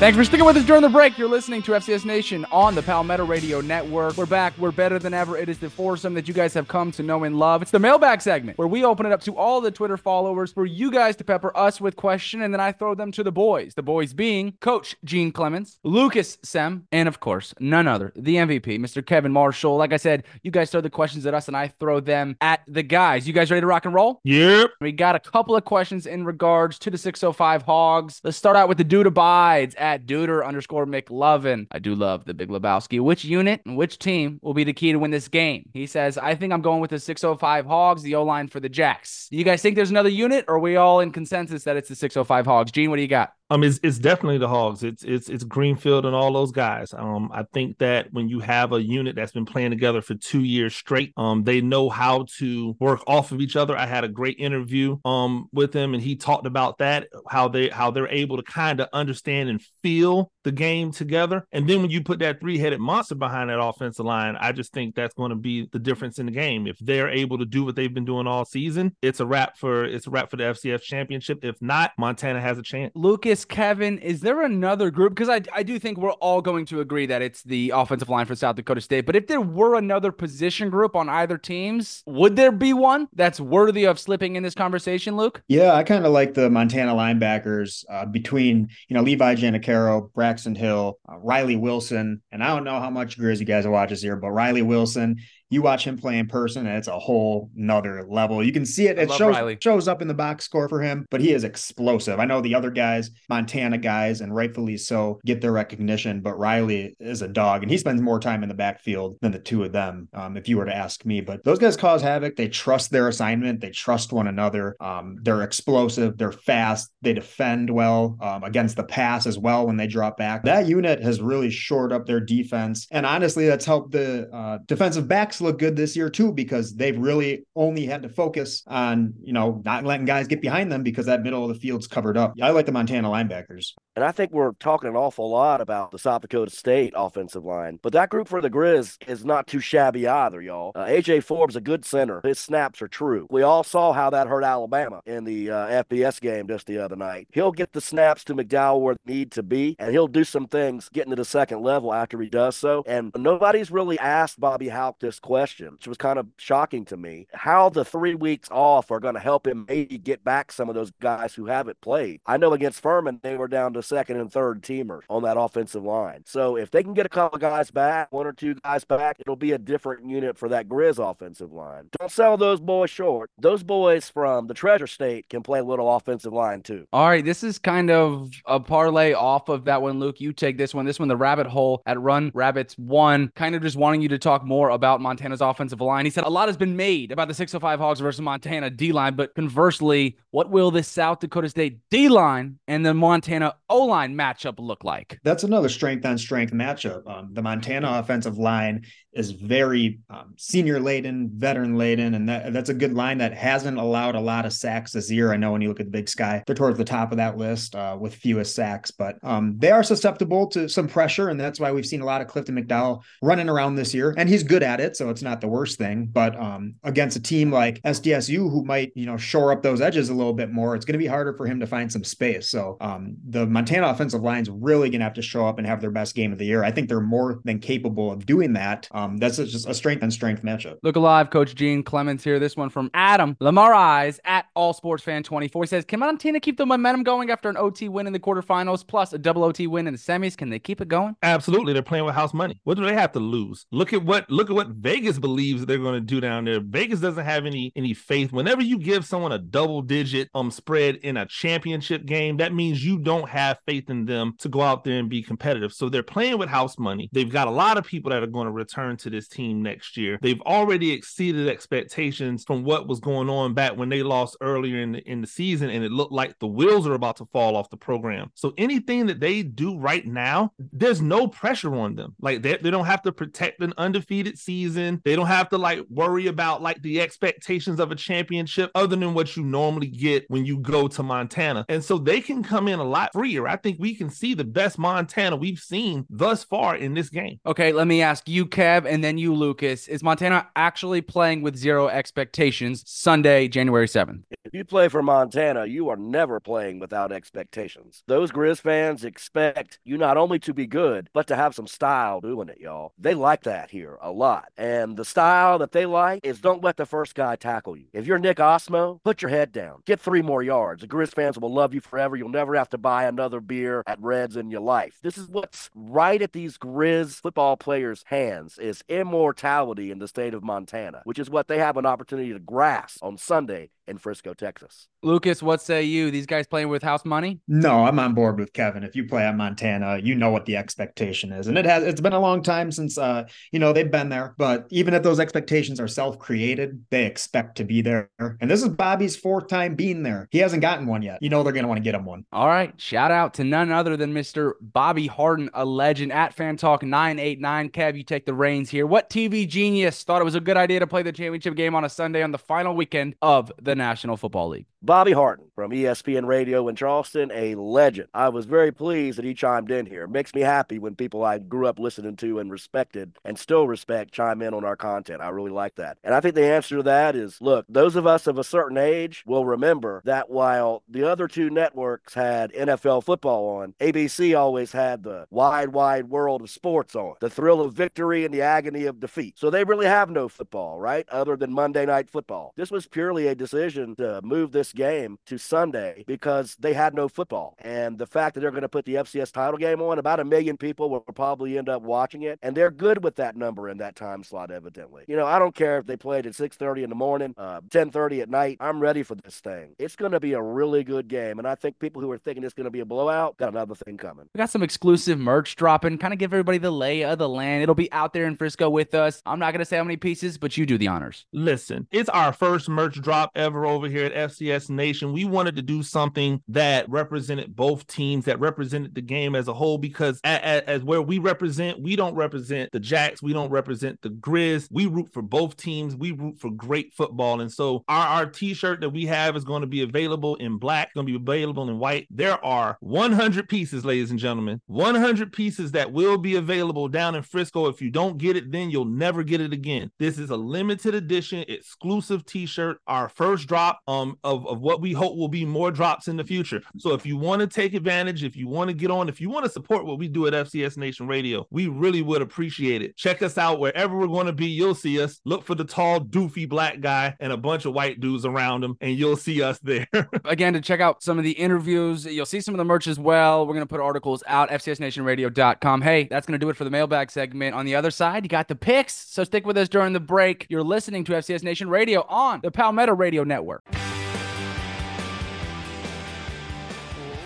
Thanks for sticking with us during the break. You're listening to FCS Nation on the Palmetto Radio Network. We're back. We're better than ever. It is the foursome that you guys have come to know and love. It's the mailbag segment where we open it up to all the Twitter followers for you guys to pepper us with questions, and then I throw them to the boys. The boys being Coach Gene Clemens, Lucas Sem, and of course, none other, the MVP, Mr. Kevin Marshall. Like I said, you guys throw the questions at us, and I throw them at the guys. You guys ready to rock and roll? Yep. We got a couple of questions in regards to the 605 Hogs. Let's start out with the dude abides at at Duder underscore McLovin. I do love the Big Lebowski. Which unit and which team will be the key to win this game? He says, I think I'm going with the 605 Hogs, the O line for the Jacks. Do you guys think there's another unit, or are we all in consensus that it's the 605 Hogs? Gene, what do you got? Um, it's, it's definitely the Hogs. It's it's it's Greenfield and all those guys. Um, I think that when you have a unit that's been playing together for two years straight, um, they know how to work off of each other. I had a great interview um with him, and he talked about that how they how they're able to kind of understand and feel the game together. And then when you put that three headed monster behind that offensive line, I just think that's going to be the difference in the game. If they're able to do what they've been doing all season, it's a wrap for it's a wrap for the FCS championship. If not, Montana has a chance. Lucas Kevin, is there another group? Because I, I do think we're all going to agree that it's the offensive line for South Dakota State. But if there were another position group on either teams, would there be one that's worthy of slipping in this conversation, Luke? Yeah, I kind of like the Montana linebackers uh, between, you know, Levi Janacaro, Braxton Hill, uh, Riley Wilson. And I don't know how much Grizz you guys watch this here, but Riley Wilson you watch him play in person and it's a whole nother level. You can see it. It shows, shows up in the box score for him, but he is explosive. I know the other guys, Montana guys, and rightfully so, get their recognition, but Riley is a dog and he spends more time in the backfield than the two of them, um, if you were to ask me. But those guys cause havoc. They trust their assignment, they trust one another. Um, they're explosive, they're fast, they defend well um, against the pass as well when they drop back. That unit has really shored up their defense. And honestly, that's helped the uh, defensive backs look good this year too, because they've really only had to focus on, you know, not letting guys get behind them because that middle of the field's covered up. I like the Montana linebackers. And I think we're talking an awful lot about the South Dakota State offensive line, but that group for the Grizz is not too shabby either, y'all. Uh, AJ Forbes a good center. His snaps are true. We all saw how that hurt Alabama in the uh, FBS game just the other night. He'll get the snaps to McDowell where they need to be, and he'll do some things getting to the second level after he does so. And nobody's really asked Bobby Hauck this question, which was kind of shocking to me. How the three weeks off are going to help him maybe get back some of those guys who haven't played. I know against Furman they were down to second and third teamers on that offensive line. So if they can get a couple guys back, one or two guys back, it'll be a different unit for that Grizz offensive line. Don't sell those boys short. Those boys from the Treasure State can play a little offensive line too. All right, this is kind of a parlay off of that one, Luke. You take this one. This one, the rabbit hole at Run Rabbits one, kind of just wanting you to talk more about Montana's offensive line. He said a lot has been made about the 605 Hogs versus Montana D line, but conversely, what will this South Dakota State D line and the Montana O line matchup look like? That's another strength on strength matchup. Um, the Montana offensive line is very um, senior laden, veteran laden, and that, that's a good line that hasn't allowed a lot of sacks this year. I know when you look at the Big Sky, they're towards the top of that list uh, with fewest sacks, but um, they are susceptible to some pressure, and that's why we've seen a lot of Clifton McDowell running around this year, and he's good at it, so it's not the worst thing. But um, against a team like SDSU, who might you know shore up those edges a little bit more, it's going to be harder for him to find some space. So um, the Montana offensive line is really going to have to show up and have their best game of the year. I think they're more than capable of doing that. Um, that's just a strength and strength matchup. Look alive, Coach Gene Clemens here. This one from Adam Lamar Eyes at All Sports Fan 24 he says, Can Montana keep the momentum going after an OT win in the quarterfinals plus a double OT win in the semis? Can they keep it going? Absolutely. They're playing with house money. What do they have to lose? Look at what look at what Vegas believes they're going to do down there. Vegas doesn't have any any faith. Whenever you give someone a double digit um spread in a championship game, that means you don't have faith in them to go out there and be competitive. So they're playing with house money. They've got a lot of people that are going to return to this team next year. They've already exceeded expectations from what was going on back when they lost earlier in the, in the season, and it looked like the wheels are about to fall off the program. So anything that they do right now, there's no pressure on them. Like they, they don't have to protect an undefeated season. They don't have to like worry about like the expectations of a championship other than what you normally get when you go to Montana. And so they can come in a lot freer. I think we can see the best Montana we've seen thus far in this game. Okay, let me ask you, Kev, and then you, Lucas. Is Montana actually playing with zero expectations Sunday, January 7th? If you play for Montana, you are never playing without expectations. Those Grizz fans expect you not only to be good, but to have some style doing it, y'all. They like that here a lot. And the style that they like is don't let the first guy tackle you. If you're Nick Ostmo, put your head down. Get three more yards. The Grizz fans will love you forever. You'll never have to buy another beer at Reds in your life. This is what's right at these Grizz football players' hands is immortality in the state of Montana, which is what they have an opportunity to grasp on Sunday in Frisco, Texas. Lucas, what say you? These guys playing with house money? No, I'm on board with Kevin. If you play at Montana, you know what the expectation is. And it has it's been a long time since uh, you know, they've been there, but even if those expectations are self-created, they expect to be there. And this is Bobby's fourth time being there. He hasn't gotten one yet. You know they're gonna want to get him one. All right. Shout out to none other than Mr. Bobby Harden, a legend at Fan Talk 989. Kev, you take the reins here. What TV genius thought it was a good idea to play the championship game on a Sunday on the final weekend of the National Football League? Bobby Harden from ESPN Radio in Charleston, a legend. I was very pleased that he chimed in here. Makes me happy when people I grew up listening to and respected and still respect chime in on our content. I really like that. And I think the answer to that is look, those of us of a certain age will remember that while the other two networks had NFL football on, ABC always had the wide, wide world of sports on, the thrill of victory and the agony of defeat. So they really have no football, right? Other than Monday night football. This was purely a decision to move this game to Sunday because they had no football. And the fact that they're going to put the FCS title game on, about a million people will probably end up watching it. And they're good with that number in that time slot, evidently. You know, I don't care if they played at 6.30 in the morning, uh, 10.30 at night. I'm ready for this thing. It's going to be a really good game. And I think people who are thinking it's going to be a blowout got another thing coming. We got some exclusive merch dropping, kind of give everybody the lay of the land. It'll be out there in Frisco with us. I'm not going to say how many pieces, but you do the honors. Listen, it's our first merch drop ever over here at FCS Nation. We wanted to do something that represented both teams, that represented the game as a whole, because as, as where we represent, we don't represent the Jacks, we don't represent the Grizz. We root for both teams. We root for great football. And so our, our t-shirt that we have is going to be available in black, going to be available in white. There are 100 pieces, ladies and gentlemen, 100 pieces that will be available down in Frisco. If you don't get it, then you'll never get it again. This is a limited edition, exclusive t-shirt, our first drop um, of, of what we hope will be more drops in the future. So if you want to take advantage, if you want to get on, if you want to support what we do at FCS Nation Radio, we really would appreciate it. Check us out wherever we're going to be. You'll see us. Look for the tall, doofy black guy and a bunch of white dudes around him, and you'll see us there. [LAUGHS] Again, to check out some of the interviews, you'll see some of the merch as well. We're going to put articles out, FCSNationRadio.com. Hey, that's going to do it for the mailbag segment. On the other side, you got the picks. So stick with us during the break. You're listening to FCS Nation Radio on the Palmetto Radio Network.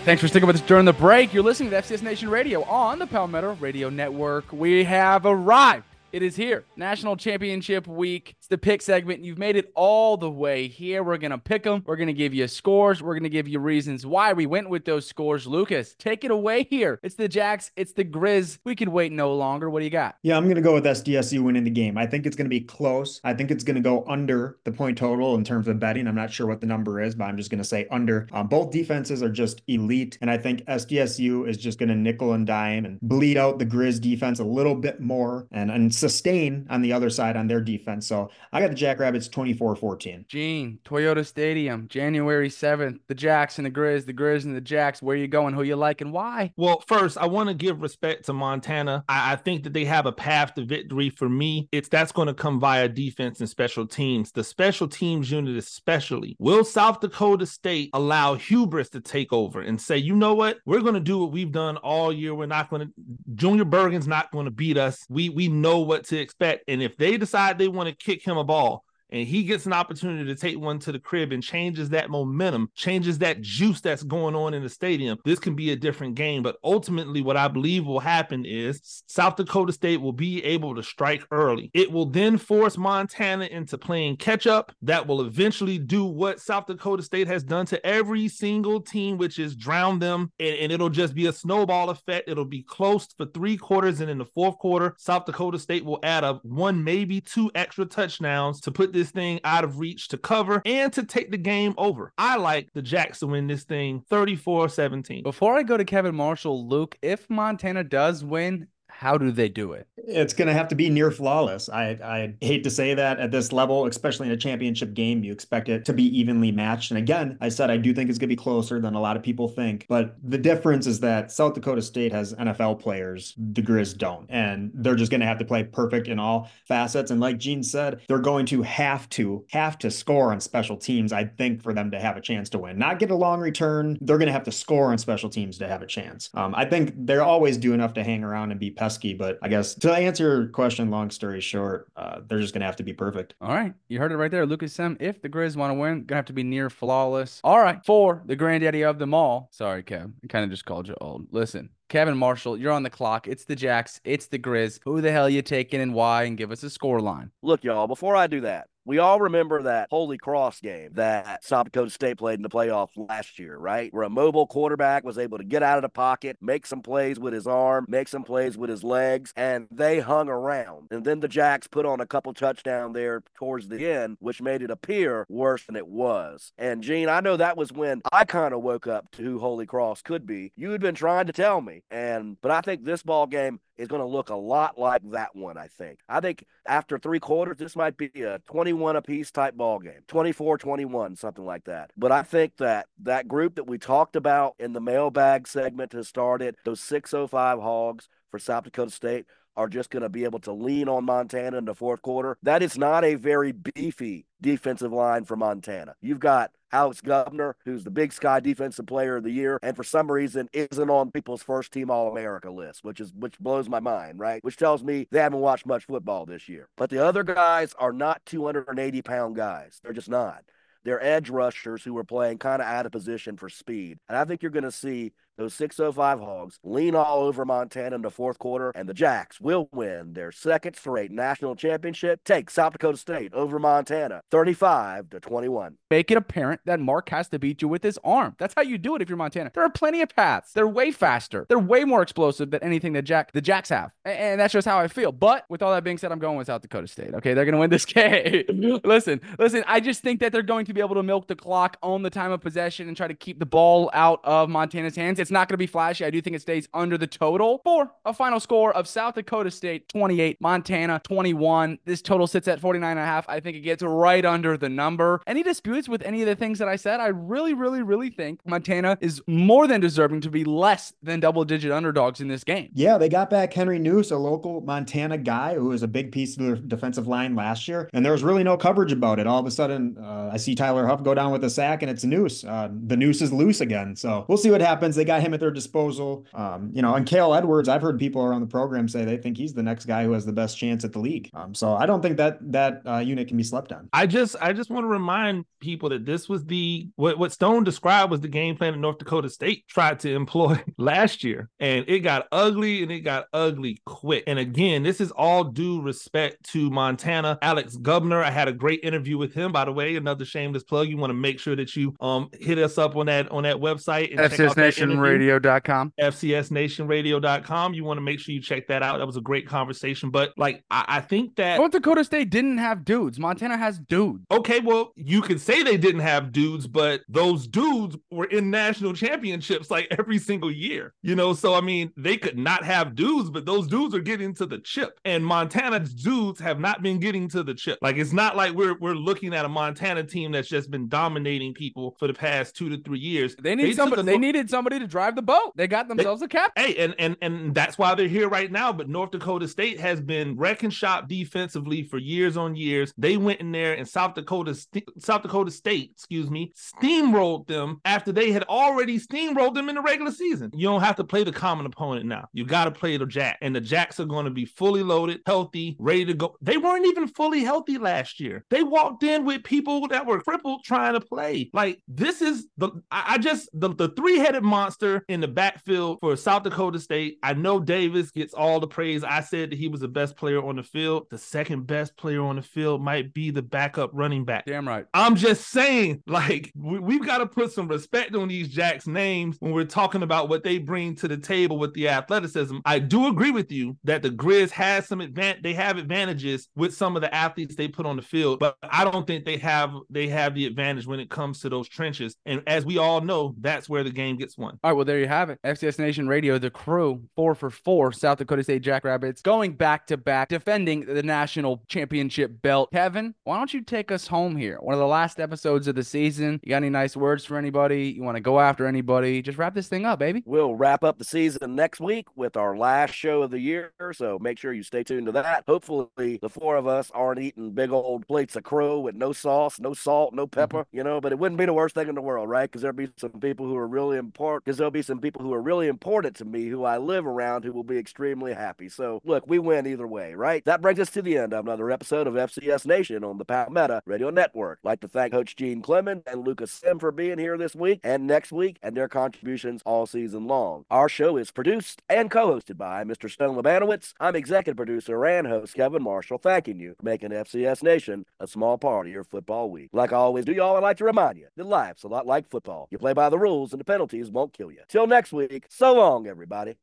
Thanks for sticking with us during the break. You're listening to FCS Nation Radio on the Palmetto Radio Network. We have arrived it is here. National Championship Week. It's the pick segment. You've made it all the way here. We're going to pick them. We're going to give you scores. We're going to give you reasons why we went with those scores. Lucas, take it away here. It's the Jacks. It's the Grizz. We can wait no longer. What do you got? Yeah, I'm going to go with SDSU winning the game. I think it's going to be close. I think it's going to go under the point total in terms of betting. I'm not sure what the number is, but I'm just going to say under. Um, both defenses are just elite. And I think SDSU is just going to nickel and dime and bleed out the Grizz defense a little bit more and, and sustain on the other side on their defense. So I got the Jackrabbits 24 14. Gene, Toyota Stadium, January 7th. The Jacks and the Grizz, the Grizz and the Jacks. Where you going? Who you like and why? Well, first, I want to give respect to Montana. I, I think that they have a path to victory for me. It's that's going to come via defense and special teams. The special teams unit, especially. Will South Dakota State allow hubris to take over and say, you know what? We're going to do what we've done all year. We're not going to, Junior Bergen's not going to beat us. We, we know what to expect. And if they decide they want to kick him a ball, and he gets an opportunity to take one to the crib and changes that momentum, changes that juice that's going on in the stadium, this can be a different game. But ultimately, what I believe will happen is South Dakota State will be able to strike early. It will then force Montana into playing catch up. That will eventually do what South Dakota State has done to every single team, which is drown them. And, and it'll just be a snowball effect. It'll be close for three quarters. And in the fourth quarter, South Dakota State will add up one, maybe two extra touchdowns to put this thing out of reach to cover and to take the game over. I like the Jacks to win this thing 34 17. Before I go to Kevin Marshall, Luke, if Montana does win, how do they do it? It's going to have to be near flawless. I, I hate to say that at this level, especially in a championship game, you expect it to be evenly matched. And again, I said I do think it's going to be closer than a lot of people think. But the difference is that South Dakota State has NFL players, the Grizz don't. And they're just going to have to play perfect in all facets. And like Gene said, they're going to have to have to score on special teams, I think, for them to have a chance to win. Not get a long return. They're going to have to score on special teams to have a chance. Um, I think they're always do enough to hang around and be pesky, but I guess to answer your question, long story short, uh, they're just gonna have to be perfect. All right, you heard it right there, Lucas Sem. If the Grizz want to win, gonna have to be near flawless. All right, for the granddaddy of them all. Sorry, Kev, I kind of just called you old. Listen, Kevin Marshall, you're on the clock. It's the Jacks. It's the Grizz. Who the hell you taking and why? And give us a score line. Look, y'all, before I do that, we all remember that Holy Cross game that South Dakota State played in the playoffs last year, right? Where a mobile quarterback was able to get out of the pocket, make some plays with his arm, make some plays with his legs, and they hung around. And then the Jacks put on a couple touchdown there towards the end, which made it appear worse than it was. And Gene, I know that was when I kind of woke up to who Holy Cross could be. You had been trying to tell me, and but I think this ball game is going to look a lot like that one, I think. I think after three quarters, this might be a 21 apiece type ball game, 24 21, something like that. But I think that that group that we talked about in the mailbag segment to start it, those 605 hogs for South Dakota State, are just going to be able to lean on Montana in the fourth quarter. That is not a very beefy defensive line for Montana. You've got Alex Gubner, who's the Big Sky Defensive Player of the Year, and for some reason isn't on people's first team All America list, which is which blows my mind, right? Which tells me they haven't watched much football this year. But the other guys are not 280 pound guys. They're just not. They're edge rushers who are playing kind of out of position for speed. And I think you're going to see those 605 Hogs lean all over Montana in the fourth quarter, and the Jacks will win their second straight national championship. Take South Dakota State over Montana 35 to 21. Make it apparent that Mark has to beat you with his arm. That's how you do it if you're Montana. There are plenty of paths. They're way faster. They're way more explosive than anything that Jack the Jacks have. And that's just how I feel. But with all that being said, I'm going with South Dakota State. Okay, they're gonna win this [LAUGHS] game. [LAUGHS] listen, listen, I just think that they're going to be able to milk the clock, own the time of possession, and try to keep the ball out of Montana's hands. It's not gonna be flashy. I do think it stays under the total for a final score of South Dakota State 28, Montana 21. This total sits at 49 and a half. I think it gets right under the number. Any disputes with any of the things that I said? I really, really, really think Montana is more than deserving to be less than double digit underdogs in this game. Yeah, they got back Henry Noose, a local Montana guy who was a big piece of the defensive line last year, and there was really no coverage about it. All of a sudden, uh, I see Tyler Huff go down with a sack, and it's Noose. Uh, the Noose is loose again, so we'll see what happens. They got him at their disposal, um, you know. And Kale Edwards, I've heard people around the program say they think he's the next guy who has the best chance at the league. Um, so I don't think that that uh, unit can be slept on. I just I just want to remind people that this was the what what Stone described was the game plan that North Dakota State tried to [LAUGHS] employ last year, and it got ugly and it got ugly quick. And again, this is all due respect to Montana. Alex Gubner, I had a great interview with him. By the way, another shameless plug. You want to make sure that you um hit us up on that on that website and FCSNationRadio.com. FCSNationRadio.com. You want to make sure you check that out. That was a great conversation. But like, I, I think that North Dakota State didn't have dudes. Montana has dudes. Okay, well, you could say they didn't have dudes, but those dudes were in national championships like every single year. You know, so I mean, they could not have dudes, but those dudes are getting to the chip. And Montana's dudes have not been getting to the chip. Like it's not like we're we're looking at a Montana team that's just been dominating people for the past two to three years. They need somebody. They needed somebody to drive the boat. They got themselves they, a captain. Hey, and and and that's why they're here right now. But North Dakota State has been wrecking shop defensively for years on years. They went in there and South Dakota South Dakota State, excuse me, steamrolled them after they had already steamrolled them in the regular season. You don't have to play the common opponent now. You got to play the Jack, and the Jacks are going to be fully loaded, healthy, ready to go. They weren't even fully healthy last year. They walked in with people that were crippled trying to play. Like this is the I, I just the, the three headed monster in the backfield for South Dakota State. I know Davis gets all the praise. I said that he was the best player on the field. The second best player on the field might be the backup running back. Damn right. I'm just saying, like, we, have got to put some respect on these Jacks' names when we're talking about what they bring to the table with the athleticism. I do agree with you that the Grizz has some advan- they have advantages with some of the athletes they put on the field, but I don't think they have they have the advantage when it comes to those trenches. And as we all know, that's where the game gets won. All right, well there you have it. FCS Nation Radio, the crew, four for four, South Dakota State Jackrabbits, going back to back, defending the national championship belt. Kevin, why don't you take us home here? One of the last episodes of the season. You got any nice words for anybody? You want to go after anybody? Just wrap this thing up, baby. We'll wrap up the season next week with our last show of the year. So make sure you stay tuned to that. Hopefully, the four of us aren't eating big old plates of crow with no sauce, no salt, no pepper, mm-hmm. you know, but it wouldn't be the worst thing in the world, right? Because there'd be some people who are really important, because there'll be some people who are really important to me who I live around who will be extremely happy. So look, we win either way, right? That brings us to the end of another episode of FCS Nation on the Palmetto Radio Network. I'd like to thank Coach Gene Clement and Lucas Sim for being here this week and next week and their contributions all season long. Our show is produced and co-hosted by Mr. Stone Labanowitz. I'm executive producer and host Kevin Marshall, thanking you for making FCS Nation a small part of your football week. Like I always do, y'all, I'd like to remind you that life's a lot like football. You play by the rules and the penalties won't kill you. Till next week, so long, everybody.